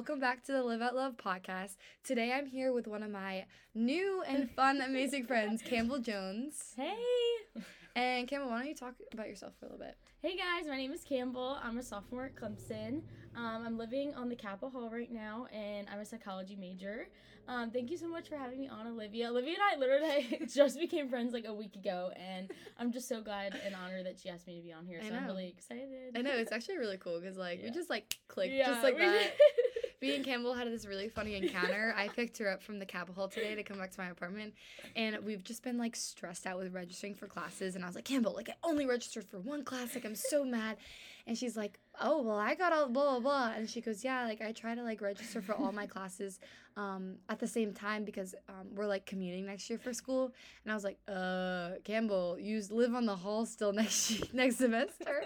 welcome back to the Live Out Love podcast. Today I'm here with one of my new and fun, amazing friends, Campbell Jones. Hey! And Campbell, why don't you talk about yourself for a little bit? Hey guys, my name is Campbell. I'm a sophomore at Clemson. Um, I'm living on the Capitol Hall right now, and I'm a psychology major. Um, thank you so much for having me on, Olivia. Olivia and I literally just became friends like a week ago, and I'm just so glad and honored that she asked me to be on here. I So I'm really excited. I know it's actually really cool because like we just like clicked Yeah, just like that. Me and Campbell had this really funny encounter. I picked her up from the Capitol today to come back to my apartment, and we've just been like stressed out with registering for classes. And I was like, Campbell, like I only registered for one class. Like I'm so mad. And she's like, Oh well, I got all blah blah blah. And she goes, Yeah, like I try to like register for all my classes um, at the same time because um, we're like commuting next year for school. And I was like, Uh, Campbell, you live on the hall still next next semester.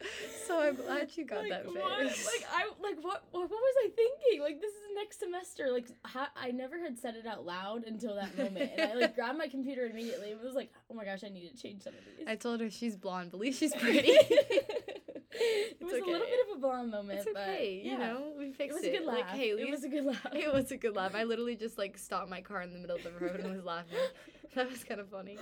So I'm glad you got like, that what? face. Like I like what, what? What was I thinking? Like this is next semester. Like ha- I never had said it out loud until that moment, and I like grabbed my computer immediately. It was like, oh my gosh, I need to change some of these. I told her she's blonde, believe she's pretty. it was a little bit of a blonde moment, it's okay, but you know, we fixed It was a good laugh. Like, hey, it was a good laugh. it was a good laugh. I literally just like stopped my car in the middle of the road and was laughing. That was kind of funny.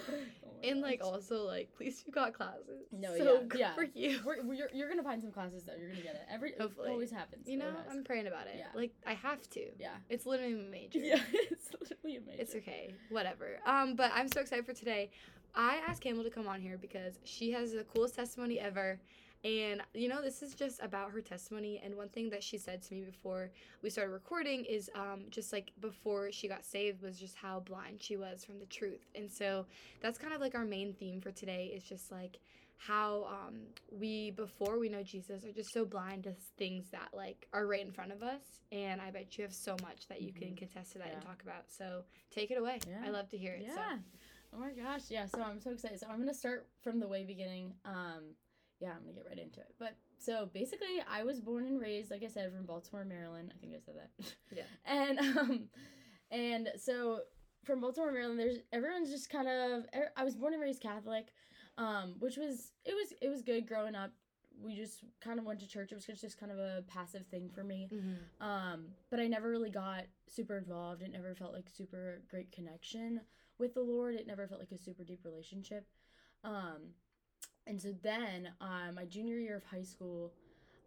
Oh And like also like, at least you got classes. No, so yeah, good yeah. for you. We're, we're, you're, you're gonna find some classes though. You're gonna get it. Every Hopefully. it always happens. You know, always. I'm praying about it. Yeah. Like I have to. yeah. It's literally a major. Yeah, it's literally amazing. It's okay. Whatever. Um, but I'm so excited for today. I asked Campbell to come on here because she has the coolest testimony ever. And you know, this is just about her testimony. And one thing that she said to me before we started recording is um, just like before she got saved was just how blind she was from the truth. And so that's kind of like our main theme for today is just like how um, we before we know Jesus are just so blind to things that like are right in front of us. And I bet you have so much that you can Mhm. contest to that and talk about. So take it away. Yeah. I love to hear it. Yeah. Oh my gosh. Yeah. So I'm so excited. So I'm gonna start from the way beginning. Um, yeah, I'm gonna get right into it. But so basically, I was born and raised, like I said, from Baltimore, Maryland. I think I said that. Yeah. And um, and so from Baltimore, Maryland, there's everyone's just kind of. I was born and raised Catholic, um, which was it was it was good growing up. We just kind of went to church. It was just kind of a passive thing for me. Mm-hmm. Um, but I never really got super involved. It never felt like super great connection with the Lord. It never felt like a super deep relationship. Um, and so then, uh, my junior year of high school,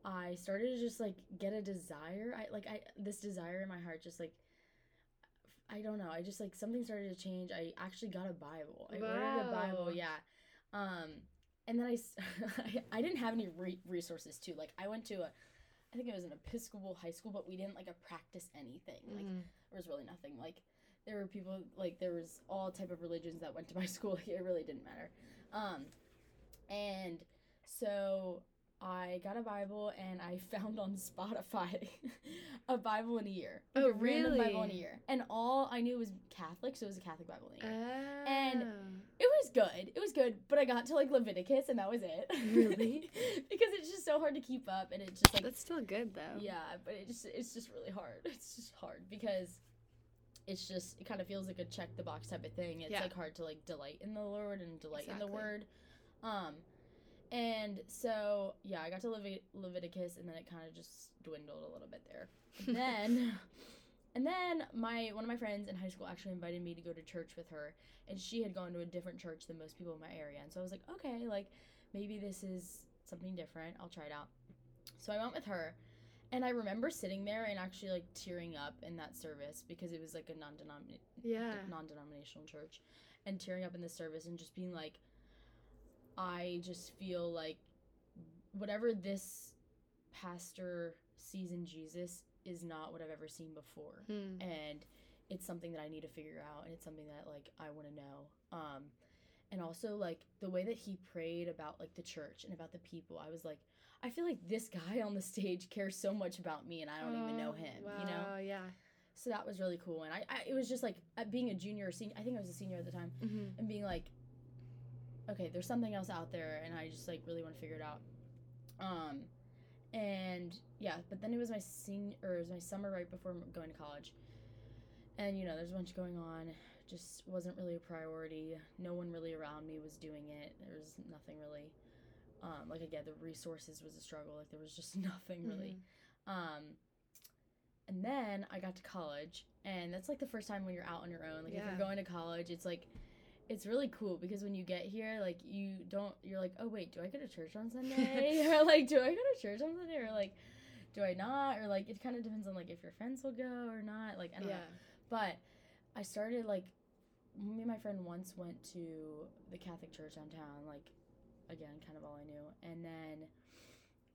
I started to just like get a desire. I like I this desire in my heart just like I don't know. I just like something started to change. I actually got a Bible. I ordered a Bible. Yeah. Um, and then i i didn't have any re- resources too. Like I went to a, I think it was an Episcopal high school, but we didn't like a practice anything. Like Mhm. there was really nothing. Like there were people like there was all type of religions that went to my school. It really didn't matter. Um, and so I got a Bible and I found on Spotify a Bible in a year. Like Oh, a random Bible in a year. And all I knew was Catholic, so it was a Catholic Bible in a year. And- Oh. It was good. It was good, but I got to like Leviticus and that was it. Really? because it's just so hard to keep up and it's just like that's still good though. yeah, but it just it's just really hard. It's just hard because it's just it kind of feels like a check the box type of thing. It's Yeah. like hard to like delight in the Lord and delight in the word. Um and so yeah, I got to Levit- Leviticus and then it kind of just dwindled a little bit there. And then and then my one of my friends in high school actually invited me to go to church with her and she had gone to a different church than most people in my area. And so I was like, "Okay, like maybe this is something different. I'll try it out." So I went with her and I remember sitting there and actually like tearing up in that service because it was like a non-denominational Yeah. non-denominational church and tearing up in the service and just being like I just feel like whatever this pastor sees in Jesus is not what I've ever seen before Hmm. and it's something that I need to figure out and it's something that like I want to know um and also like the way that he prayed about like the church and about the people I was like I feel like this guy on the stage cares so much about me and I don't even know Oh, him you know wow, Yeah. so that was really cool and I, I it was just like uh, being a junior or senior I think I was a senior at the time Mm-hmm. and being like okay there's something else out there and I just like really want to figure it out. Um and yeah but then it was my senior or it was my summer right before going to college. And you know there's a bunch going on just wasn't really a priority. No one really around me was doing it. There was nothing really. Um like again the resources was a struggle. Like there was just nothing really. Um and then I got to college, and that's like the first time when you're out on your own. Like if you're going to college, it's like it's really cool because when you get here, like you don't, you're like, oh wait, do I go to church on Sunday? or like, do I go to church on Sunday? Or like, do I not? Or like, it kind of depends on like if your friends will go or not. Like I don't Yeah. know. But I started like me and my friend once went to the Catholic church downtown, like again, kind of all I knew. And then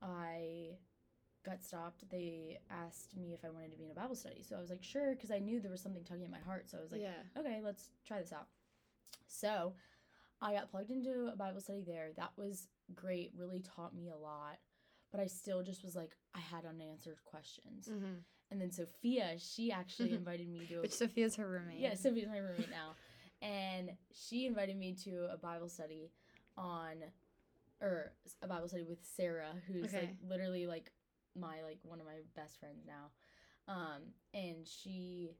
I got stopped. They asked me if I wanted to be in a Bible study. So I was like, sure, because I knew there was something tugging at my heart. So I was like, yeah. okay, let's try this out. So I got plugged into a Bible study there. That was great, really taught me a lot. But I still just was like, I had unanswered questions. hmm And then Sophia, she actually invited me to a Which Sophia's her roommate. yeah, Sophia's my roommate now. And she invited me to a Bible study on or a Bible study with Sarah, who's like literally like my like one of my best friends now. Um and she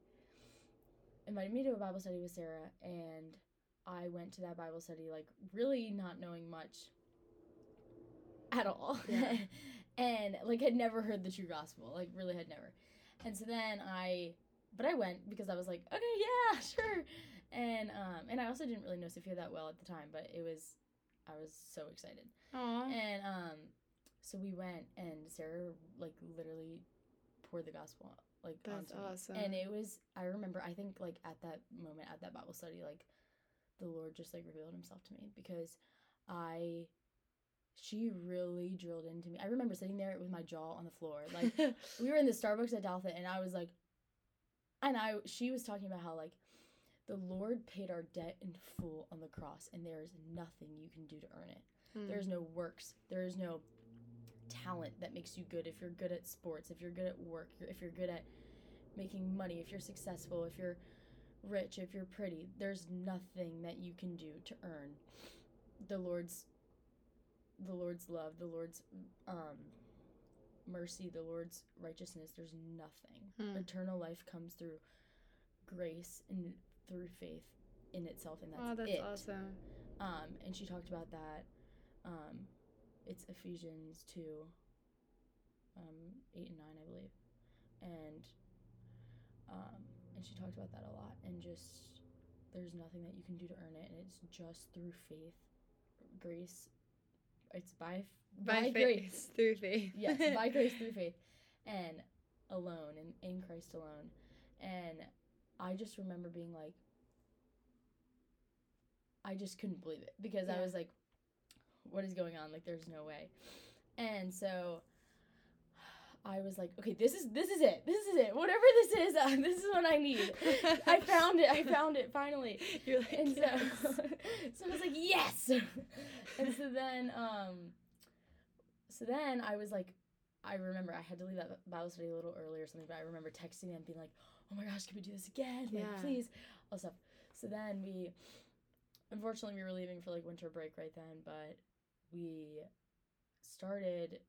invited me to a Bible study with Sarah and I went to that Bible study like really not knowing much at all. Yeah. and like had never heard the true gospel, like really had never. And so then I but I went because I was like, okay, yeah, sure. And um and I also didn't really know Sophia that well at the time, but it was I was so excited. Aw. And um so we went and Sarah like literally poured the gospel like That's onto me. awesome. And it was I remember I think like at that moment at that Bible study like the Lord just like revealed himself to me because I she really drilled into me. I remember sitting there with my jaw on the floor. Like we were in the Starbucks at Daltha and I was like and I she was talking about how like the Lord paid our debt in full on the cross and there is nothing you can do to earn it. Mm. There's no works. There is no talent that makes you good. If you're good at sports, if you're good at work, if you're good at making money, if you're successful, if you're rich, if you're pretty, there's nothing that you can do to earn the Lord's the Lord's love, the Lord's um mercy, the Lord's righteousness. There's nothing. Hmm. Eternal life comes through grace and through faith in itself and that's, oh, that's it. awesome. Um, and she talked about that. Um, it's Ephesians 2, um, 8 and 9, I believe. And, um, and she talked about that a lot. And just, there's nothing that you can do to earn it. And it's just through faith, grace. It's by, By, faith, through faith. yes, by grace through faith, and alone, and in Christ alone. And I just remember being like, I just couldn't believe it because I was like, what is going on? Like, there's no way. And so I was like, okay, this is this is it. This is it. Whatever this is, uh, this is what I need. I found it. I found it finally. You're like, And so, yes. so I was like, yes. and so then, um, so then I was like, I remember I had to leave that Bible study a little early or something, but I remember texting them, being like, oh my gosh, can we do this again? Like, Yeah. please, all stuff. So then we, unfortunately, we were leaving for like winter break right then, but we started.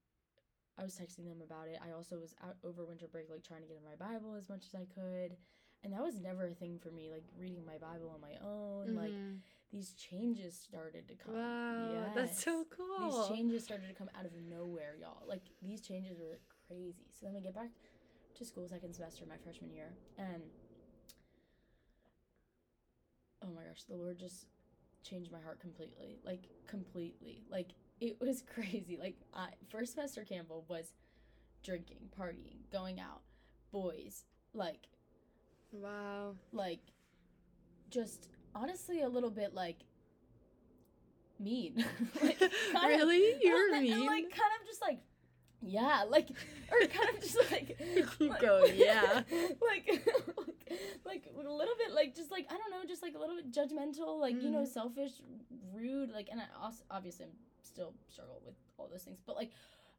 I was texting them about it. I also was out over winter break, like trying to get in my Bible as much as I could. And that was never a thing for me, like reading my Bible on my own. Like Mhm. these changes started to come. wow, that's so cool. These changes started to come out of nowhere, y'all. Like these changes were crazy. So then we get back to school second semester, my freshman year, and oh my gosh, the Lord just changed my heart completely. Like completely. Like it was crazy. Like I, first semester Campbell was drinking, partying, going out, boys, like wow. like just honestly a little bit like mean. like, kind of- really? You're and, mean. like kind of just like yeah, like or kind of just like Keep like- going, yeah. like, like like a little bit like just like I don't know, just like a little bit judgmental, like you know, Mhm. selfish, rude, like and I also obviously I'm still struggle with all those things, but like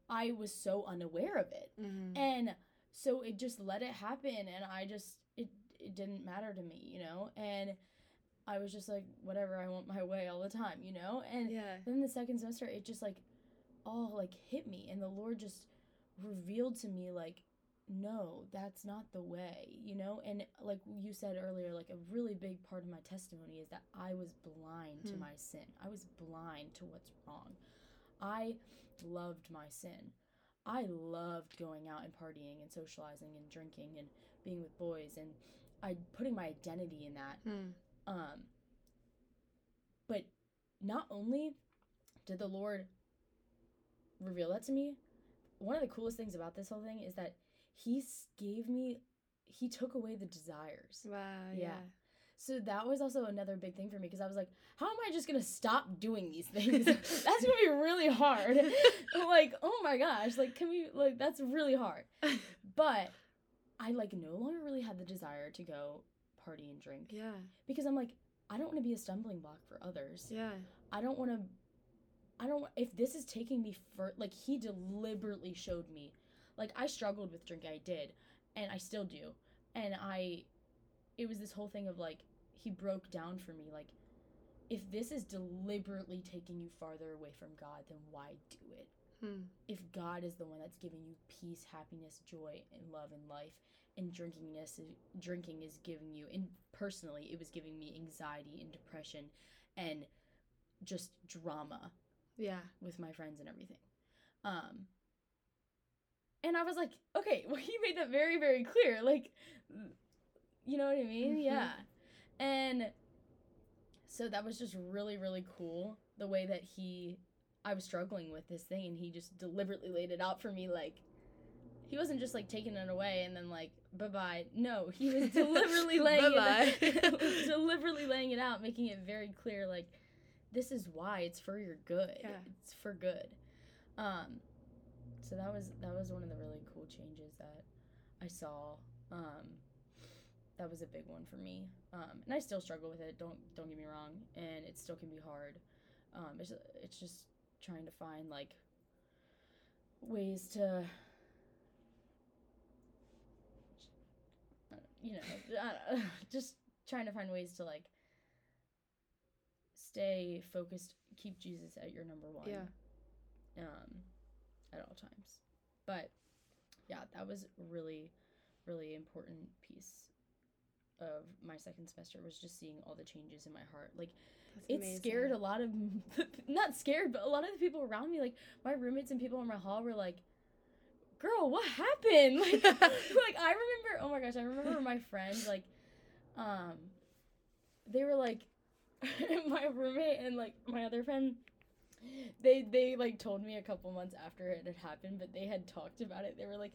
I was so unaware of it. Mhm. And so it just let it happen and I just it it didn't matter to me, you know? And I was just like whatever, I want my way all the time, you know? And yeah. then the second semester it just like all like hit me and the Lord just revealed to me like no, that's not the way, you know? And like you said earlier, like a really big part of my testimony is that I was blind to Hmm. my sin. I was blind to what's wrong. I loved my sin. I loved going out and partying and socializing and drinking and being with boys and I putting my identity in that. Hmm. Um but not only did the Lord reveal that to me, one of the coolest things about this whole thing is that he gave me he took away the desires. Wow. Yeah. Yeah. So that was also another big thing for me because I was like, how am I just gonna stop doing these things? that's gonna be really hard. like, oh my gosh, like can we like that's really hard. But I like no longer really had the desire to go party and drink yeah. because I'm like, I don't want to be a stumbling block for others. Yeah. I don't want to. I don't. If this is taking me for like he deliberately showed me, like I struggled with drinking. I did, and I still do. And I, it was this whole thing of like he broke down for me like, if this is deliberately taking you farther away from God, then why do it? Hmm. If God is the one that's giving you peace, happiness, joy, and love in life, and drinkingness, drinking is giving you, and personally, it was giving me anxiety and depression, and just drama Yeah. with my friends and everything. Um and I was like, okay, well he made that very very clear. Like you know what I mean? Mhm. Yeah. And so that was just really really cool the way that he I was struggling with this thing and he just deliberately laid it out for me like he wasn't just like taking it away and then like bye bye. No, he was deliberately laying it deliberately laying it out, making it very clear like this is why it's for your good. Yeah. It's for good. Um so that was that was one of the really cool changes that I saw. Um that was a big one for me. Um and I still struggle with it. Don't don't get me wrong, and it still can be hard. Um it's it's just trying to find like ways to you know, just trying to find ways to like stay focused, keep Jesus at your number one. Yeah. Um, at all times. But yeah, that was really, really important piece of my second semester was just seeing all the changes in my heart. Like That's it scared a lot of not scared, but a lot of the people around me, like my roommates and people in my hall were like, Girl, what happened? Like like I remember oh my gosh, I remember my friends like um they were like my roommate and like my other friend they they like told me a couple months after it had happened, but they had talked about it. They were like,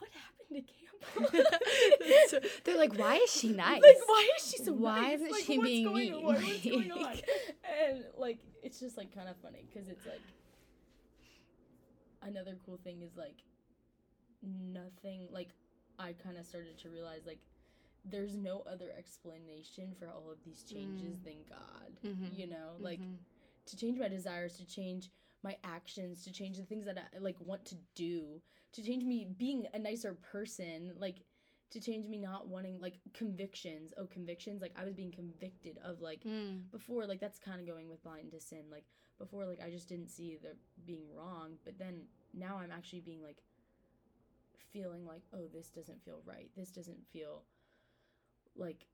"What happened to Campbell?" So- They're like, why is she nice? Like, why is she so Why nice? isn't Like, she what's being going mean? on? What's going on? Like- And like, it's just like kind of funny because it's like another cool thing is like nothing. Like, I kind of started to realize like there's no other explanation for all of these changes Mm. than God. Mhm. You know, like Mhm. to change my desires, to change my actions, to change the things that I like want to do, to change me being a nicer person, like to change me not wanting like convictions. Oh, convictions! Like I was being convicted of like Mm. before, like that's kind of going with blind to sin. Like before, like I just didn't see the being wrong, but then now I'm actually being like feeling like, oh, this doesn't feel right. This doesn't feel like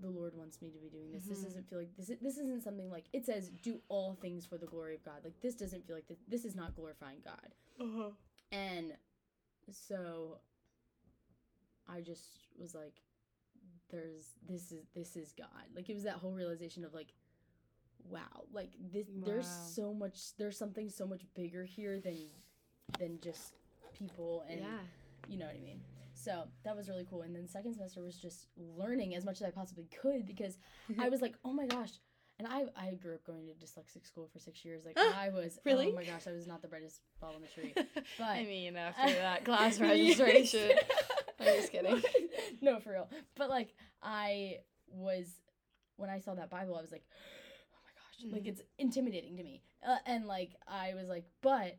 the Lord wants me to be doing this. This Mhm. doesn't feel like this. This isn't something like it says, "Do all things for the glory of God." Like this doesn't feel like this. This is not glorifying God. Uh-huh. And so I just was like, "There's this is this is God." Like it was that whole realization of like, wow, like this. There's so much. There's something so much bigger here than than just people and yeah. you know what I mean. So that was really cool. And then second semester was just learning as much as I possibly could because I was like, oh my gosh. And I, I grew up going to dyslexic school for six years. Like I was Really? Oh my gosh, I was not the brightest ball in the tree. But I mean, after that class registration. I'm just kidding. no, for real. But like I was when I saw that Bible, I was like, oh my gosh, like Mhm. it's intimidating to me. Uh, and like I was like, but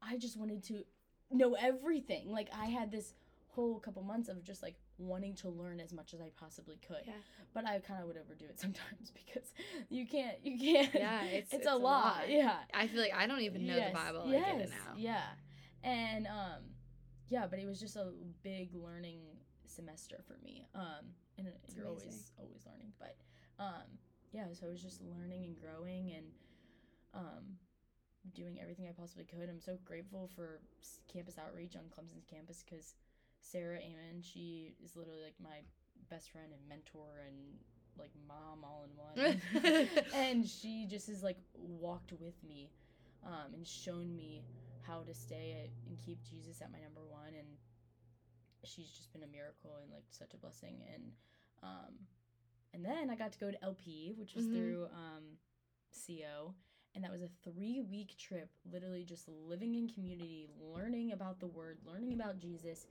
I just wanted to know everything. Like I had this whole couple months of just like wanting to learn as much as I possibly could. Yeah. But I kind of would overdo it sometimes because you can't you can't Yeah, it's- it's, it's a, a lot. lot. Yeah. I feel like I don't even know Yes, the Bible like I get it now. Yeah. And um yeah, but it was just a big learning semester for me. Um and It's you're amazing. always always learning, but um yeah, so I was just learning and growing and um doing everything I possibly could. I'm so grateful for campus outreach on Clemson's campus because Sarah Amon, she is literally like my best friend and mentor and like mom all in one. and she just has like walked with me um, and shown me how to stay at, and keep Jesus at my number one. And she's just been a miracle and like such a blessing. And um, and then I got to go to LP, which was Mhm. through um, CO. And that was a three week trip, literally just living in community, learning about the word, learning about Jesus.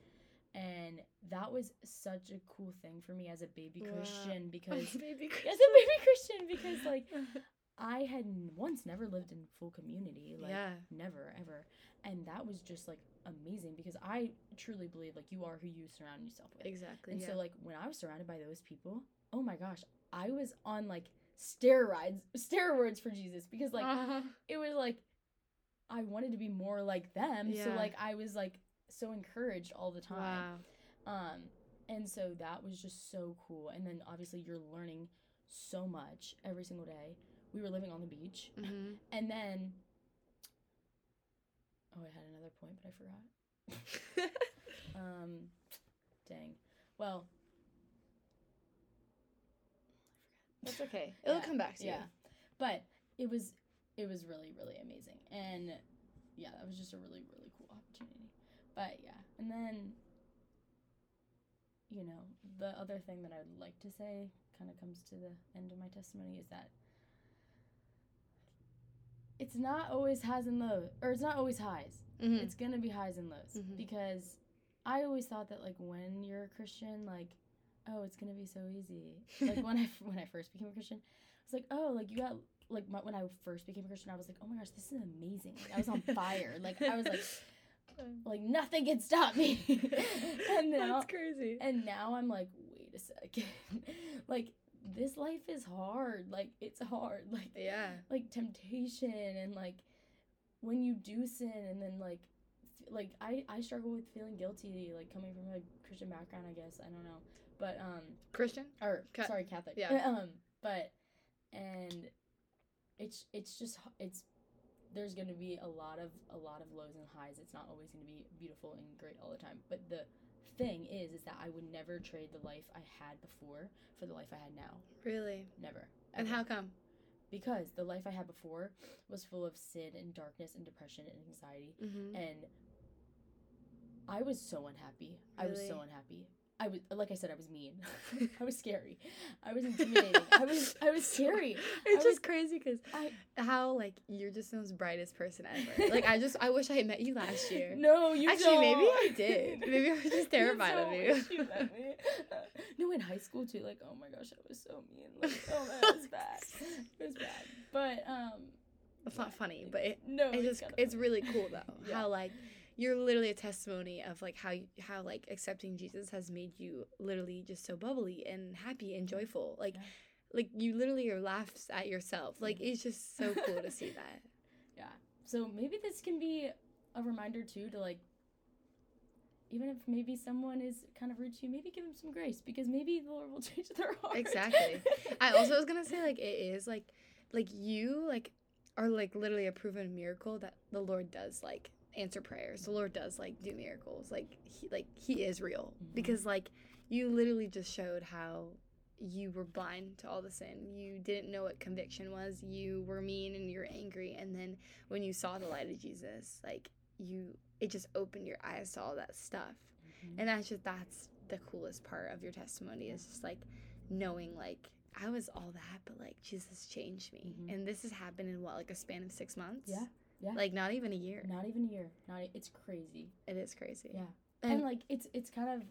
And that was such a cool thing for me as a baby Wow. Christian because baby as a baby Christian because like I had once never lived in full community, like yeah. never ever, and that was just like amazing because I truly believe like you are who you surround yourself with, Exactly. and yeah. so like when I was surrounded by those people, oh my gosh, I was on like steroids, steroids for Jesus because like Uh-huh. it was like I wanted to be more like them, so like I was like so encouraged all the time. Wow. Um, and so that was just so cool. And then obviously you're learning so much every single day. We were living on the beach, hmm and then oh, I had another point, but I forgot. Um, dang. Well, That's okay. It'll Yeah, come back to yeah, but it was it was really really amazing, and yeah, that was just a really really cool opportunity. But yeah, and then you know the other thing that I would like to say kind of comes to the end of my testimony is that it's not always highs and lows, or it's not always highs. Mhm. It's gonna be highs and lows Mhm. because I always thought that like when you're a Christian, like oh, it's gonna be so easy. Like when I when I first became a Christian, I was like oh, like you got like my, when I first became a Christian, I was like oh my gosh, this is amazing. Like I was on fire. Like I was like like nothing can stop me. and now That's crazy. and now I'm like wait a second, like this life is hard. Like it's hard. Like Yeah. like temptation and like when you do sin and then like f- like I I struggle with feeling guilty like coming from a Christian background I guess I don't know but um Christian. or Ca- sorry Catholic yeah. um but and it's it's just it's there's going to be a lot of a lot of lows and highs it's not always going to be beautiful and great all the time but the thing is is that I would never trade the life I had before for the life I had now Really. never And how come? because the life I had before was full of sin and darkness and depression and anxiety Mm-hmm. and I was so unhappy. I was so unhappy. I was like I said I was mean. I was scary. I was intimidating. I was I was scary. It's I just crazy because I how like you're just the most brightest person ever. like I just I wish I had met you last year. No, you Actually, maybe don't. I did. Maybe I was just terrified of you. you met me. no, in high school too. Like, oh my gosh, I was so mean. Like, oh man, it was bad. It was bad. But um, It's not funny, but it no, it's just it's really cool though. Yeah. How like you're literally a testimony of like how you, how like accepting Jesus has made you literally just so bubbly and happy and mm-hmm. joyful. Like Yeah. like you literally are laughs at yourself. Like it's just so cool to see that. Yeah. So maybe this can be a reminder too to like even if maybe someone is kind of rude to you, maybe give them some grace because maybe the Lord will change their heart. Exactly. I also was gonna say like it is like like you like are like literally a proven miracle that the Lord does like answer prayers. The Lord does like do miracles. Like he like he is real. Mhm. Because like you literally just showed how you were blind to all the sin. You didn't know what conviction was. You were mean and you're angry and then when you saw the light of Jesus, like you it just opened your eyes to all that stuff. Mhm. And that's just that's the coolest part of your testimony is just like knowing like I was all that, but like Jesus changed me. Mhm. And this has happened in what, like a span of six months? Yeah, yeah. Like not even a year. Not even a year. Not e- it's crazy. It is crazy. Yeah. And, And, like it's it's kind of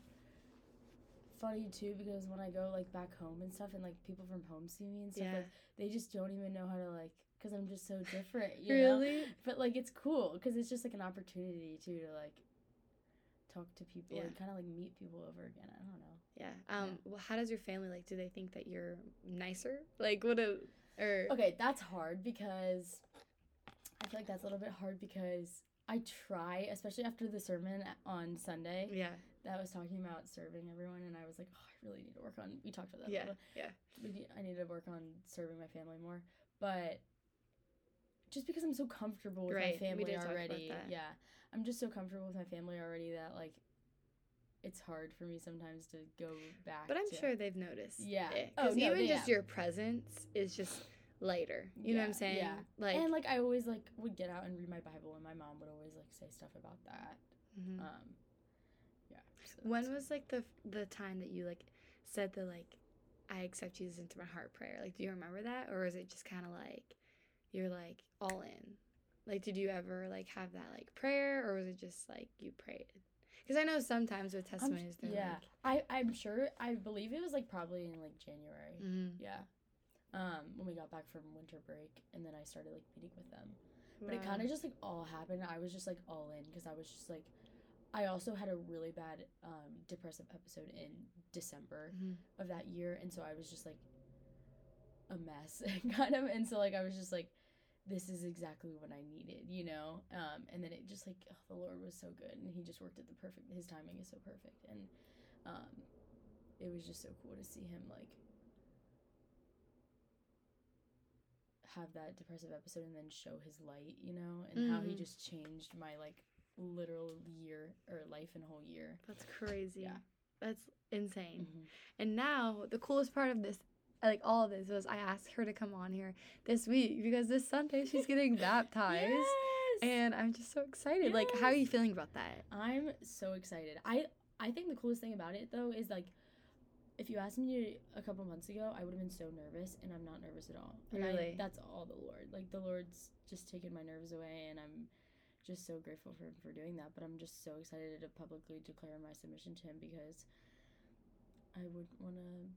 funny too because when I go like back home and stuff and like people from home see me and stuff yeah. like they just don't even know how to like because I'm just so different. You Know? really? But like it's cool because it's just like an opportunity too to like talk to people Yeah. and kind of like meet people over again. I don't know. Yeah. Um well how does your family like do they think that you're nicer? Like what a or Okay, that's hard because feel like that's a little bit hard because I try, especially after the sermon on Sunday Yeah. that was talking about serving everyone, and I was like, oh, I really need to work on. We talked about that. Yeah. Yeah. Need, I need to work on serving my family more, but just because I'm so comfortable with Right, my we family did talk about already. that. Yeah. I'm just so comfortable with my family already that like it's hard for me sometimes to go back. But I'm to- sure they've noticed. Yeah. Because Oh, no, even just have. your presence is just lighter. You know what I'm saying? yeah. Like, and like I always like would get out and read my Bible and my mom would always like say stuff about that. mhm. Um yeah. so when was like the the time that you like said the like I accept Jesus into my heart prayer? Like, do you remember that, or is it just kind of like you're like all in? Like, did you ever like have that like prayer, or was it just like you prayed? Because I know sometimes with I'm- testimonies, they're yeah. I I'm sure I believe it was like probably in like January. like, mhm. Yeah. Um, when we got back from winter break, and then I started like meeting with them. But it kind of just like all happened. I was just like all in because I was just like, I also had a really bad um, depressive episode in December Mhm. of that year, and so I was just like a mess, kind of. And so like I was just like, this is exactly what I needed, you know. Um, and then it just like oh, the Lord was so good, and He just worked at the perfect. His timing is so perfect, and um, it was just so cool to see Him like have that depressive episode and then show his light, you know, and how he Mhm. just changed my like literal year or life and whole year. That's crazy. Yeah. That's insane. Mhm. And now the coolest part of this, like all of this, was I asked her to come on here this week because this Sunday she's getting baptized. Yes! And I'm just so excited. Like, how are you feeling about that? I'm so excited. I I think the coolest thing about it though is like if you asked me a couple months ago, I would have been so nervous, and I'm not nervous at all. And I- Really? that's all the Lord. Like the Lord's just taken my nerves away, and I'm just so grateful for him for doing that. But I'm just so excited to publicly declare my submission to him because I would want to.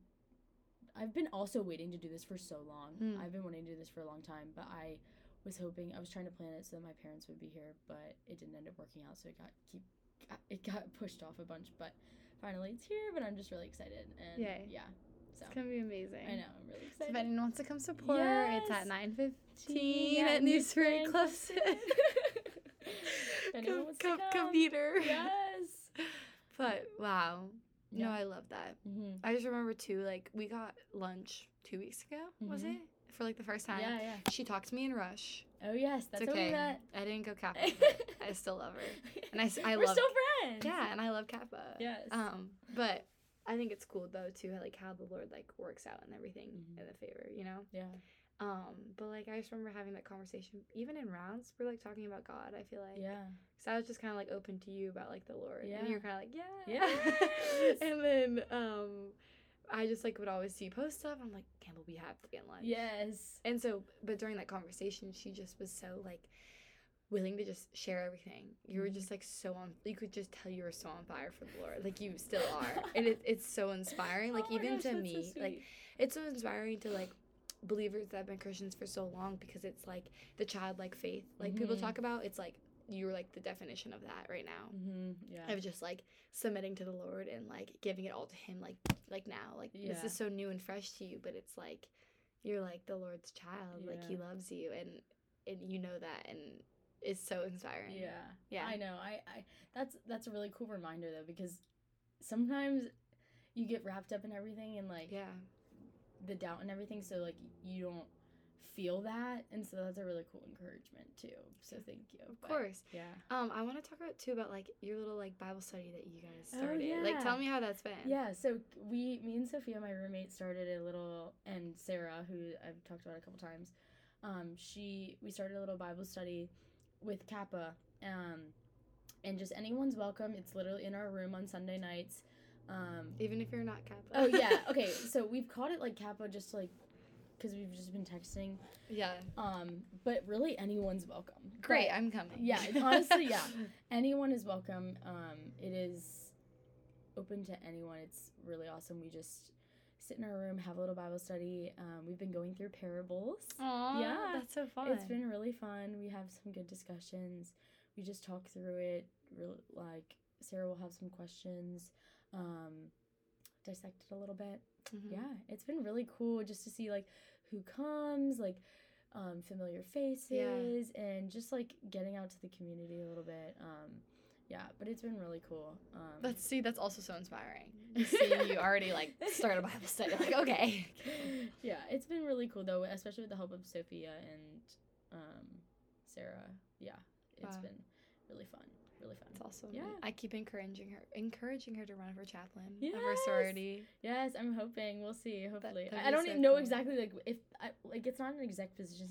I've been also waiting to do this for so long. Mm. I've been wanting to do this for a long time, but I was hoping I was trying to plan it so that my parents would be here, but it didn't end up working out, so it got keep got, it got pushed off a bunch. But finally, it's here. But I'm just really excited, and Yay. yeah, so It's gonna be amazing. I know I'm really So excited. if anyone wants to come support, it's at 9:15 Teen at at New Spring Spring Close. If anyone come, to come, meet her. yes. But wow, no, I love that. Mm-hmm. I just remember too, like we got lunch two weeks ago. Was Mhm. it for like the first time? Yeah, yeah. She talked to me in Rush. Oh yes, that's it's okay. I didn't go Kappa. I still love her. And I We're love still friends. Yeah, and I love Kappa. Yes. Um, but I think it's cool though too, like how the Lord like works out and everything Mhm. in the favor, you know. Yeah. Um, but like I just remember having that conversation, even in rounds, we're like talking about God. I feel like, Yeah. so I was just kind of like open to you about like the Lord, Yeah. and you're kind of like, yeah, yeah. and then um, I just like would always see post stuff. I'm like, Campbell, we have to get lunch. Yes. And so, but during that conversation, she just was so like willing to just share everything. You were Mhm. just like so on. You could just tell you were so on fire for the Lord. Like you still are, and it, it's so inspiring. Like Oh even gosh, to that's so me, like it's so inspiring to like believers that have been Christians for so long because it's like the childlike faith. Like people Mhm. talk about, it's like you're like the definition of that right now. Mm-hmm. Yeah. Of just like submitting to the Lord and like giving it all to Him, like like now, like this is so new and fresh to you, but it's like you're like the Lord's child, like He loves you, and and you know that, and it's so inspiring. Yeah. Yeah. I know. I, I that's that's a really cool reminder though because sometimes you get wrapped up in everything and like yeah, the doubt and everything so like you don't feel that and so that's a really cool encouragement too. So thank you. of But, course. Yeah. Um, I want to talk about too about like your little like Bible study that you guys Oh, started. Like, tell me how that's been. Yeah, so we, me and Sophia, my roommate, started a little, and Sarah, who I've talked about a couple times, um, she, we started a little Bible study with Kappa, um, and just anyone's welcome. It's literally in our room on Sunday nights. Um, Even if you're not Kappa. oh yeah, okay. So we've called it like Kappa, just like because we've just been texting. yeah. Um, but really, anyone's welcome. Great. But- I'm coming. yeah, honestly, yeah. anyone is welcome. Um, it is open to anyone. It's really awesome. We just sit in our room, have a little Bible study. Um, we've been going through parables. Aw, Yeah, that's so fun. It's been really fun. We have some good discussions. We just talk through it. Real like Sarah will have some questions. Um, dissect it a little bit. Mhm. Yeah, it's been really cool just to see like who comes, like um, familiar faces, and just like getting out to the community a little bit. Um, yeah, but it's been really cool. Um, That's see, that's also so inspiring. Seeing you already like started a Bible study, like okay. yeah, it's been really cool though, especially with the help of Sophia and um, Sarah. Yeah, it's Wow. been really fun. Really fun. It's also Yeah. I keep encouraging her, encouraging her to run for chaplain of her sorority. Yes, I'm hoping. We'll see. Hopefully, that'd I- don't so even know cool. exactly like if I like it's not an exact position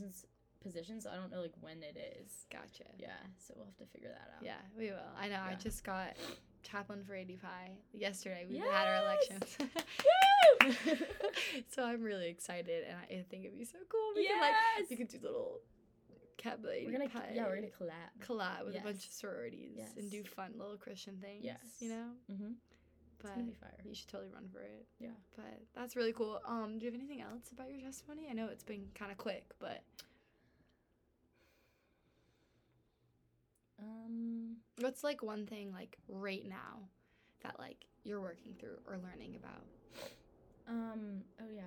position, so I don't know like when it is. Gotcha. Yeah, so we'll have to figure that out. Yeah, we will. I know. I just got chaplain for AD Pi yesterday. We had our Yes! elections. Woo! so I'm really excited, and I think it'd be so cool. We yes. could like we could do little cat we're gonna yeah we're gonna collab. collab with a bunch of sororities and do fun little Christian things. Yes. you know. Mm-hmm. But It's gonna be fire. you should totally run for it. Yeah. But that's really cool. Um, do you have anything else about your testimony? I know it's been kind of quick, but Um. what's like one thing like right now that like you're working through or learning about? Um. Oh yeah.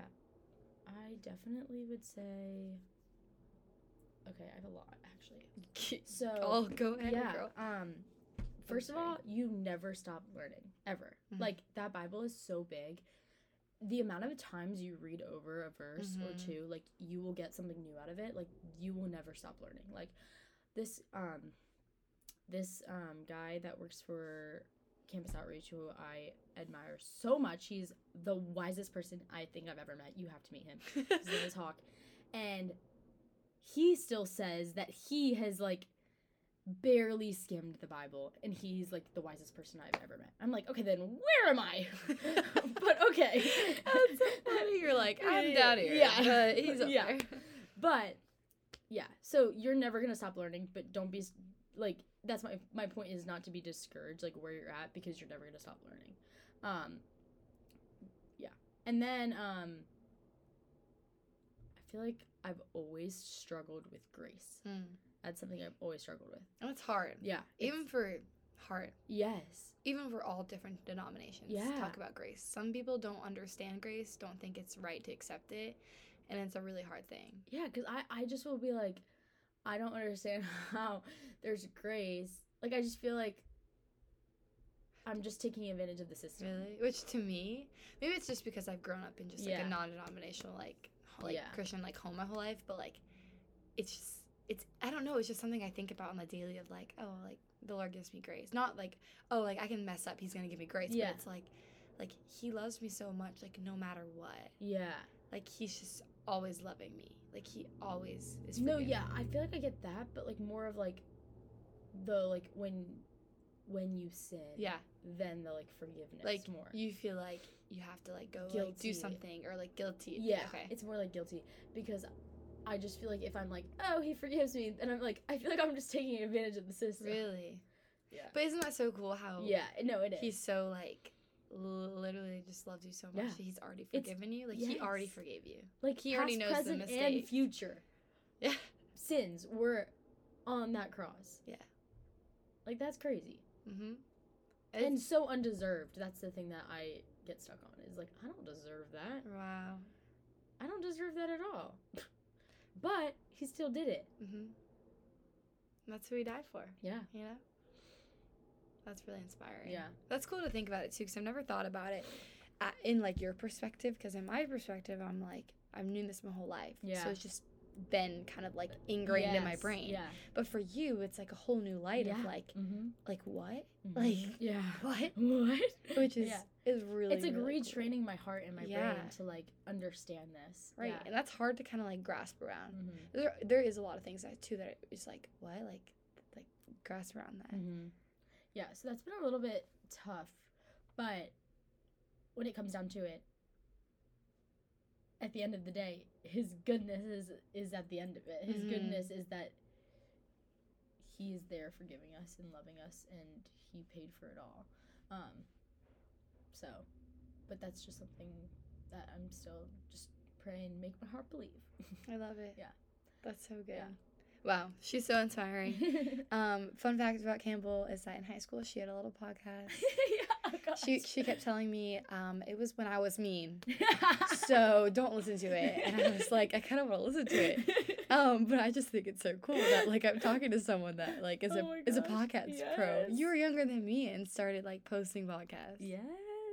I definitely would say. Okay, I have a lot actually. So. oh, go ahead, yeah. girl. Um. First of all, you never stop learning ever. Mhm. Like that Bible is so big. The amount of times you read over a verse or Mhm. two, like you will get something new out of it. Like you will never stop learning. Like this um this um guy that works for campus outreach who I admire so much. He's the wisest person I think I've ever met. You have to meet him. His name is Hawk. And he still says that he has like barely skimmed the Bible and he's like the wisest person I've ever met. I'm like, okay, then where am I? but okay. That's so funny. You're like, I'm down here. yeah. but he's up Yeah. there. But yeah, so you're never gonna stop learning, but don't be like that's my my point is not to be discouraged like where you're at because you're never gonna stop learning. Um yeah. And then um I feel like I've always struggled with grace. Mm. That's something I've always struggled with. And it's hard, Yeah. even for heart, yes. even for all different denominations. Yeah. talk about grace. Some people don't understand grace, don't think it's right to accept it, and it's a really hard thing. Yeah, because I, I just will be like, I don't understand how there's grace. Like, I just feel like I'm just taking advantage of the system. Really, which to me, maybe it's just because I've grown up in just like Yeah. a non-denominational like h- like Yeah. Christian like home my whole life, but like it's just it's I don't know, it's just something I think about on the daily of like oh like the Lord gives me grace, not like oh like I can mess up, He's gonna give me grace, Yeah. but it's like like He loves me so much, like no matter what, Yeah. like He's just always loving me, like He always is. No, yeah. I feel like I get that, but like more of like the like when when you sin, yeah, then the like forgiveness like more. you feel like you have to like go like do something or like guilty. yeah, okay. it's more like guilty because I just feel like if I'm like, oh, he forgives me, then I'm like, I feel like I'm just taking advantage of the system. Really. Yeah. But isn't that so cool how yeah, no, it is. he's so like literally just loves you so much Yeah. he's already It's- forgiven you? Like he already forgave you. like he already past, knows the present, and future Yeah. sins were on that cross. Yeah. Like that's crazy. Mm-hmm. and so undeserved. That's the thing that I get stuck on. Is like I don't deserve that. wow. I don't deserve that at all. but he still did it. Mm-hmm. That's who he died for. Yeah. You know. That's really inspiring. Yeah. That's cool to think about it too, because I've never thought about it at, in like your perspective. Because in my perspective, I'm like I've known this my whole life. Yeah. So it's just been kind of like ingrained in my brain. Yeah. But for you, it's like a whole new light Yeah. of like Mm-hmm. like what Like, yeah. what What? which is Yeah. is really it's like really cool. retraining my heart and my Yeah. brain to like understand this. right and that's hard to kind of like grasp around Mm-hmm. there, there is a lot of things that too that it's like what like like grasp around that Mm-hmm. Yeah, so that's been a little bit tough, but when it comes down to it, at the end of the day, his goodness is is at the end of it. His Mhm. goodness is that he is there forgiving us and loving us, and he paid for it all. Um, so, but that's just something that I'm still just praying, make my heart believe. i love it Yeah. that's so good Yeah. Wow she's so inspiring. Um fun fact about campbell is that in high school she had a little podcast. Yeah, God. she she kept telling me um it was when i was mean. So don't listen to it. And i was like i kind of want to listen to it. Um but i just think it's so cool that like i'm talking to someone that like is Oh a is a podcast pro. You were younger than me and started like posting podcasts. Yes.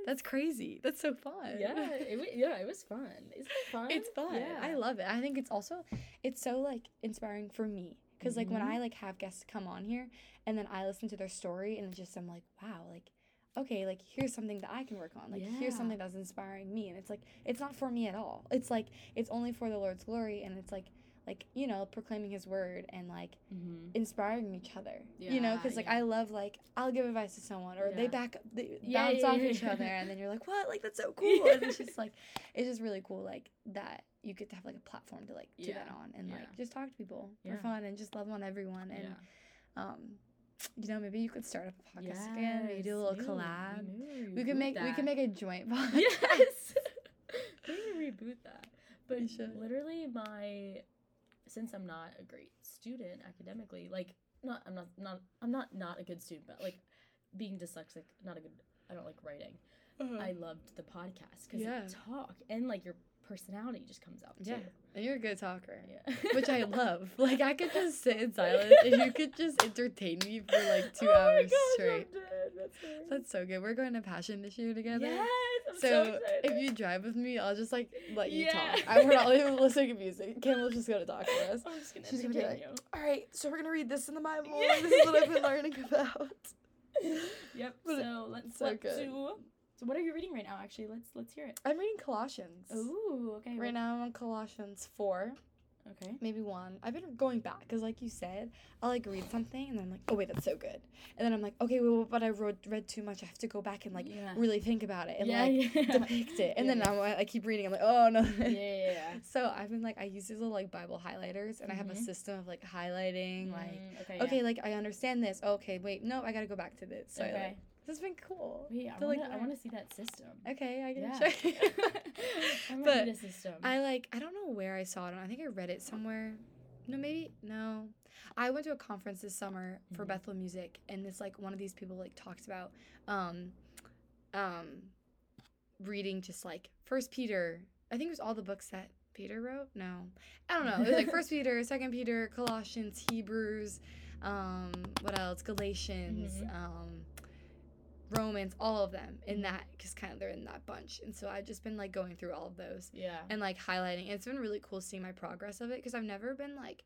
That's crazy that's so fun yeah, it, yeah, it was fun. Isn't it fun? it's fun Yeah. i love it i think it's also it's so like inspiring for me because like when Mhm. I like have guests come on here and then I listen to their story and just I'm like wow like okay like here's something that I can work on like here's Yeah. something that's inspiring me and it's like it's not for me at all it's like it's only for the Lord's glory and it's like like you know proclaiming His word and like Mm-hmm. inspiring each other yeah, you know because like yeah. I love like I'll give advice to someone or they back they Yeah, bounce yeah, off yeah, each yeah. other and then you're like what like that's so cool and it's just like it's just really cool like that you get to have like a platform to like do Yeah, that on and yeah. like just talk to people Yeah. for fun and just love on everyone and yeah. um you know maybe you could start up a podcast again maybe do a little Yes, collab maybe we could make we could make a joint podcast yes. Maybe reboot that. But literally, my since I'm not a great student academically, like not I'm not not I'm not not a good student, but like being dyslexic, not a good. I don't like writing. Uh-huh. I loved the podcast because Yeah. you talk and like your personality just comes out yeah too. and you're a good talker Yeah. which I love. Like I could just sit in silence and you could just entertain me for like two Oh hours gosh, straight. That's. That's so good. We're going to Passion this year together. Yes, so, if you drive with me, I'll just like let you Yeah. talk. I, we're not even listening to music. Campbell's just gonna talk for us. I'm just gonna She's gonna be entertain All right, so we're gonna read this in the Bible. Yeah. This is what I've been learning about. Yep. But So let's so good. to. So what are you reading right now? Actually, let's let's hear it. I'm reading Colossians. Ooh, okay. Right now I'm on Colossians four, Okay. maybe one. I've been going back because, like you said, I'll like read something and then I'm like, oh wait, that's so good, and then I'm like, okay, well, but I wrote read too much. I have to go back and like yeah. really think about it and yeah, like yeah. depict it. And then. I'm, I keep reading. I'm like, oh no. yeah, yeah, yeah. So I've been like, I use these little like Bible highlighters, and I have a Mhm. system of like highlighting, like, Mm, okay. okay, like I understand this. Okay, wait, no, I gotta go back to this. So Yeah. I, Okay. like, this has been cool. Wait, I like, want to. I want to see that system. Okay, I can Yeah. show you. But need a system. I like, I don't know where I saw it. on. I think I read it somewhere. No, maybe no. I went to a conference this summer for Mhm. Bethel Music, and this like one of these people like talks about, um, um, reading just like First Peter. I think it was all the books that Peter wrote. No, I don't know. It was like First Peter, Second Peter, Colossians, Hebrews, um, what else? Galatians, Mhm. um, Romans, all of them in that because kind of they're in that bunch. And so I've just been like going through all of those yeah. and like highlighting. It's been really cool seeing my progress of it because I've never been like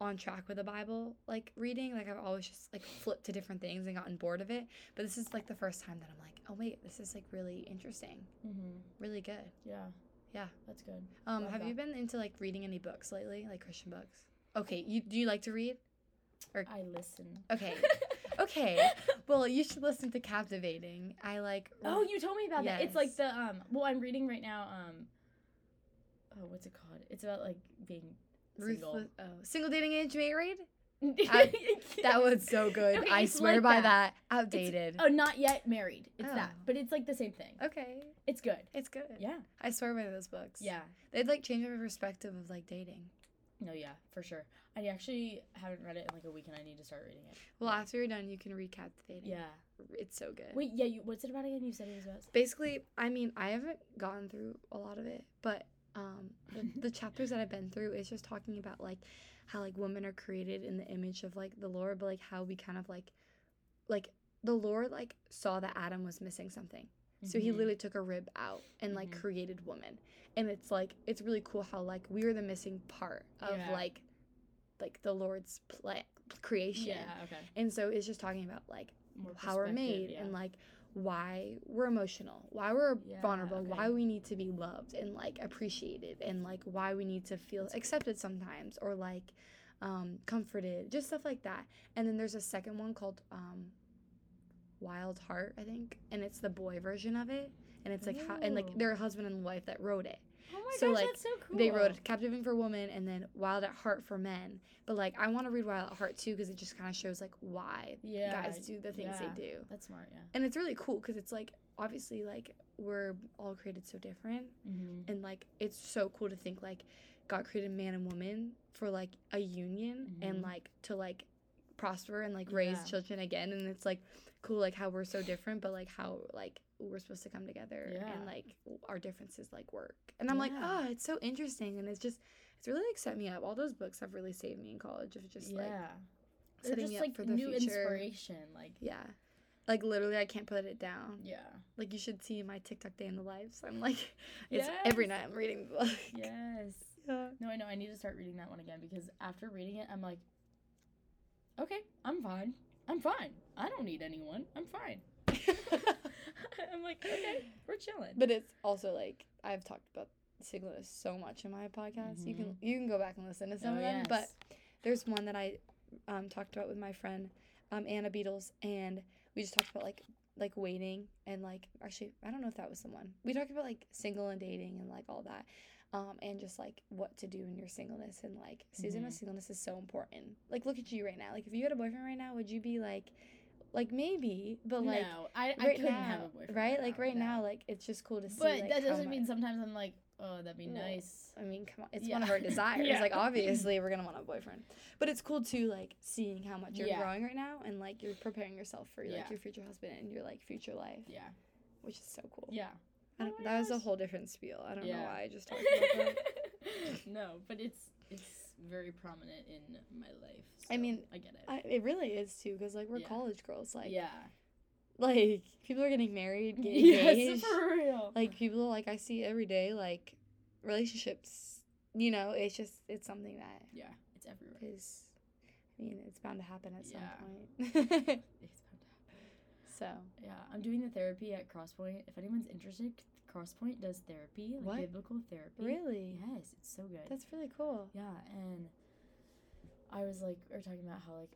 on track with the Bible like reading. Like I've always just like flipped to different things and gotten bored of it. But this is like the first time that I'm like, oh wait, this is like really interesting, Mm-hmm. really good. Yeah. Yeah. That's good. Um, Love have you been into like reading any books lately, like Christian books? Okay, you do you like to read? Or I listen. Okay. Okay. Well, you should listen to Captivating. I like. oh, you told me about that. It's like the um. Well, I'm reading right now. Um. Oh, what's it called? It's about like being single. Oh, single dating age married. I, That was so good. Okay, I swear like by that. that. Outdated. Oh, not yet married. It's that, Oh. but it's like the same thing. Okay, It's good. it's good. Yeah. I swear by those books. Yeah. They'd like change my perspective of like dating. No, yeah, for sure. I actually haven't read it in like a week, and I need to start reading it. Well, after you're done, you can recap the Captivating. Yeah. It's so good. Wait, yeah. You, what's it about again? You said it was about. Basically, I mean, I haven't gone through a lot of it, but um, the, the chapters that I've been through is just talking about like how like women are created in the image of like the Lord, but like how we kind of like, like the Lord like saw that Adam was missing something. So he Mhm. literally took a rib out and like Mhm. created woman. And it's like it's really cool how like we are the missing part of Yeah. like like the Lord's pla- creation. Yeah. Okay. And so it's just talking about like More how we're made yeah. and like why we're emotional, why we're Yeah, vulnerable, okay. why we need to be loved and like appreciated and like why we need to feel accepted sometimes or like um comforted, just stuff like that. And then there's a second one called um Wild Heart, I think, and it's the boy version of it. And it's like how and like they're a husband and wife that wrote it. Oh my So, gosh, like, that's so cool. They wrote Captivating for Women and then Wild at Heart for Men. But like I want to read Wild at Heart too because it just kind of shows like why Yeah. guys do the things yeah. they do. That's smart. Yeah. And it's really cool because it's like obviously like we're all created so different Mm-hmm. and like it's so cool to think like God created man and woman for like a union and Mhm. like to like prosper and like raise Yeah. children again and it's like cool like how we're so different but like how like we're supposed to come together Yeah. and like our differences like work and i'm like Yeah. oh it's so interesting and it's just it's really like set me up all those books have really saved me in college of just like setting just me up like for the new future inspiration. Like. yeah like literally i can't put it down Yeah. like you should see my tiktok day in the lives i'm like it's every night i'm reading the book Yes. yeah No, I know. I need to start reading that one again because after reading it, I'm like, okay, I'm fine. I'm fine. I don't need anyone. I'm fine. I'm like, okay, we're chilling. but it's also like I've talked about singleness so much in my podcast. You can you can go back and listen to some Mm-hmm. Oh, of them, but there's one that I um, talked about with my friend um, Anna Beatles, and we just talked about like like waiting and like actually I don't know if that was the one we talked about like single and dating and like all that. Um, and just like what to do in your singleness and like season of Mhm. singleness is so important. Like look at you right now. Like if you had a boyfriend right now, would you be like, like maybe, but like no, I, I right couldn't now, have a boyfriend. right? Like right no. now, like it's just cool to see. But like, that doesn't mean sometimes I'm like, oh, that'd be Well, nice. I mean, come on, it's Yeah. one of our desires. Yeah. Like obviously, we're gonna want a boyfriend, but it's cool too, like seeing how much you're Yeah. growing right now, and like you're preparing yourself for like your future husband and your like future life, Yeah, which is so cool. yeah. Oh that was a whole different spiel. I don't know why I just talked about that. no, but it's it's very prominent in my life. I mean, I get it. I, it really is too, because like we're Yeah. college girls. Like, yeah. like people are getting married, getting Yes, engaged. for real. like people like I see every day, like relationships. You know, it's just it's something that yeah, it's everywhere. is. I mean, it's bound to happen at some point. It's bound to happen. So Yeah, I'm doing the therapy at Crosspoint. If anyone's interested, Crosspoint does therapy, like What? biblical therapy. really, Yes, it's so good. that's really cool. yeah, and I was like, we are talking about how like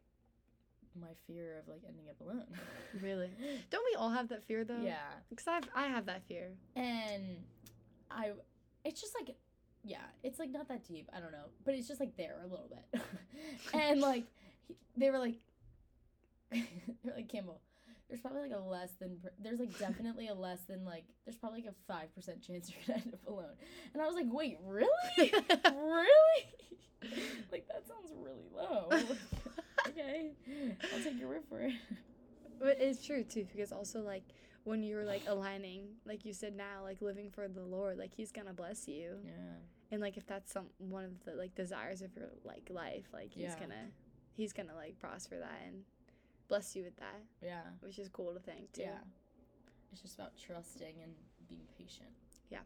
my fear of like ending up alone. Really, don't we all have that fear though? yeah, because I've I have that fear. and I, it's just like, yeah, it's like not that deep. I don't know, but it's just like there a little bit, and like he- they were like, they're like Campbell. There's probably like a less than there's like definitely a less than like there's probably like a five percent chance you're gonna end up alone, and I was like, wait, really, really? like that sounds really low. okay, I'll take your word for it. But it's true too, because also like when you're like aligning, like you said now, like living for the Lord, like He's gonna bless you, Yeah, and like if that's some one of the like desires of your like life, like He's Yeah. gonna He's gonna like prosper that and bless you with that, yeah, which is cool to think too. yeah. It's just about trusting and being patient. Yeah.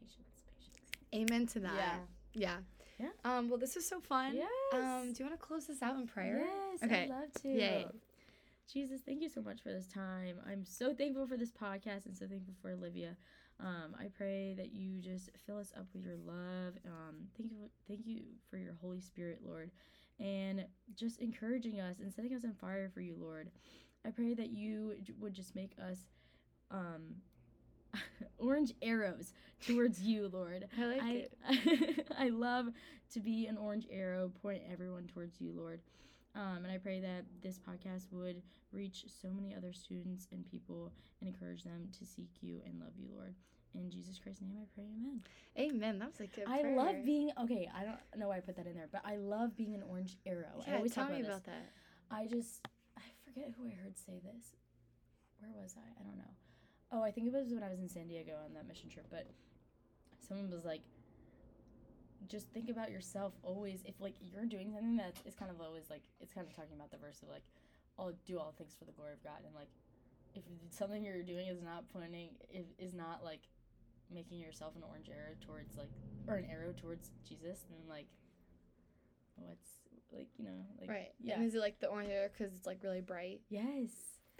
patience, patience. Amen to that. Yeah. Yeah. Yeah. Um. Well, this was so fun. Yes. Um. Do you want to close this out in prayer? Yes, Okay. I'd love to. Yay. Jesus, thank you so much for this time. I'm so thankful for this podcast and so thankful for Olivia. Um, I pray that you just fill us up with your love. Um, thank you, thank you for your Holy Spirit, Lord, and just encouraging us and setting us on fire for you, Lord. I pray that you would just make us um, orange arrows towards you, Lord. I like I it. I love to be an orange arrow, point everyone towards you, Lord. Um, and I pray that this podcast would reach so many other students and people and encourage them to seek you and love you, Lord. In Jesus Christ's name, I pray, Amen. Amen. That was a good. I prayer. love being okay. I don't know why I put that in there, but I love being an orange arrow. I Yeah. always Tell talk me about, about this. that. I just I forget who I heard say this. Where was I? I don't know. Oh, I think it was when I was in San Diego on that mission trip, but someone was like just think about yourself always if like you're doing something that is kind of always like it's kind of talking about the verse of like I'll do all things for the glory of God and like if something you're doing is not pointing if, is not like making yourself an orange arrow towards like or an arrow towards Jesus then like what's like you know like Right. yeah And is it like the orange arrow because it's like really bright? Yes.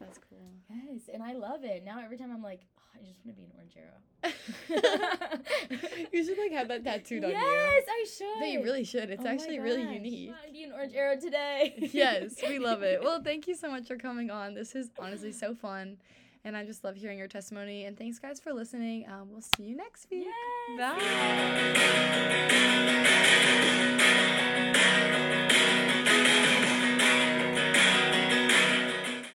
That's cool. Yes. And I love it. Now every time I'm like, oh, I just want to be an orange arrow. you should like have that tattooed on you. yes, I should. No, you really should. It's Oh actually really unique. I wanna be an orange arrow today. yes, we love it. Well, thank you so much for coming on. This is honestly so fun. And I just love hearing your testimony. And thanks, guys, for listening. Um, we'll see you next week. Yes. Bye.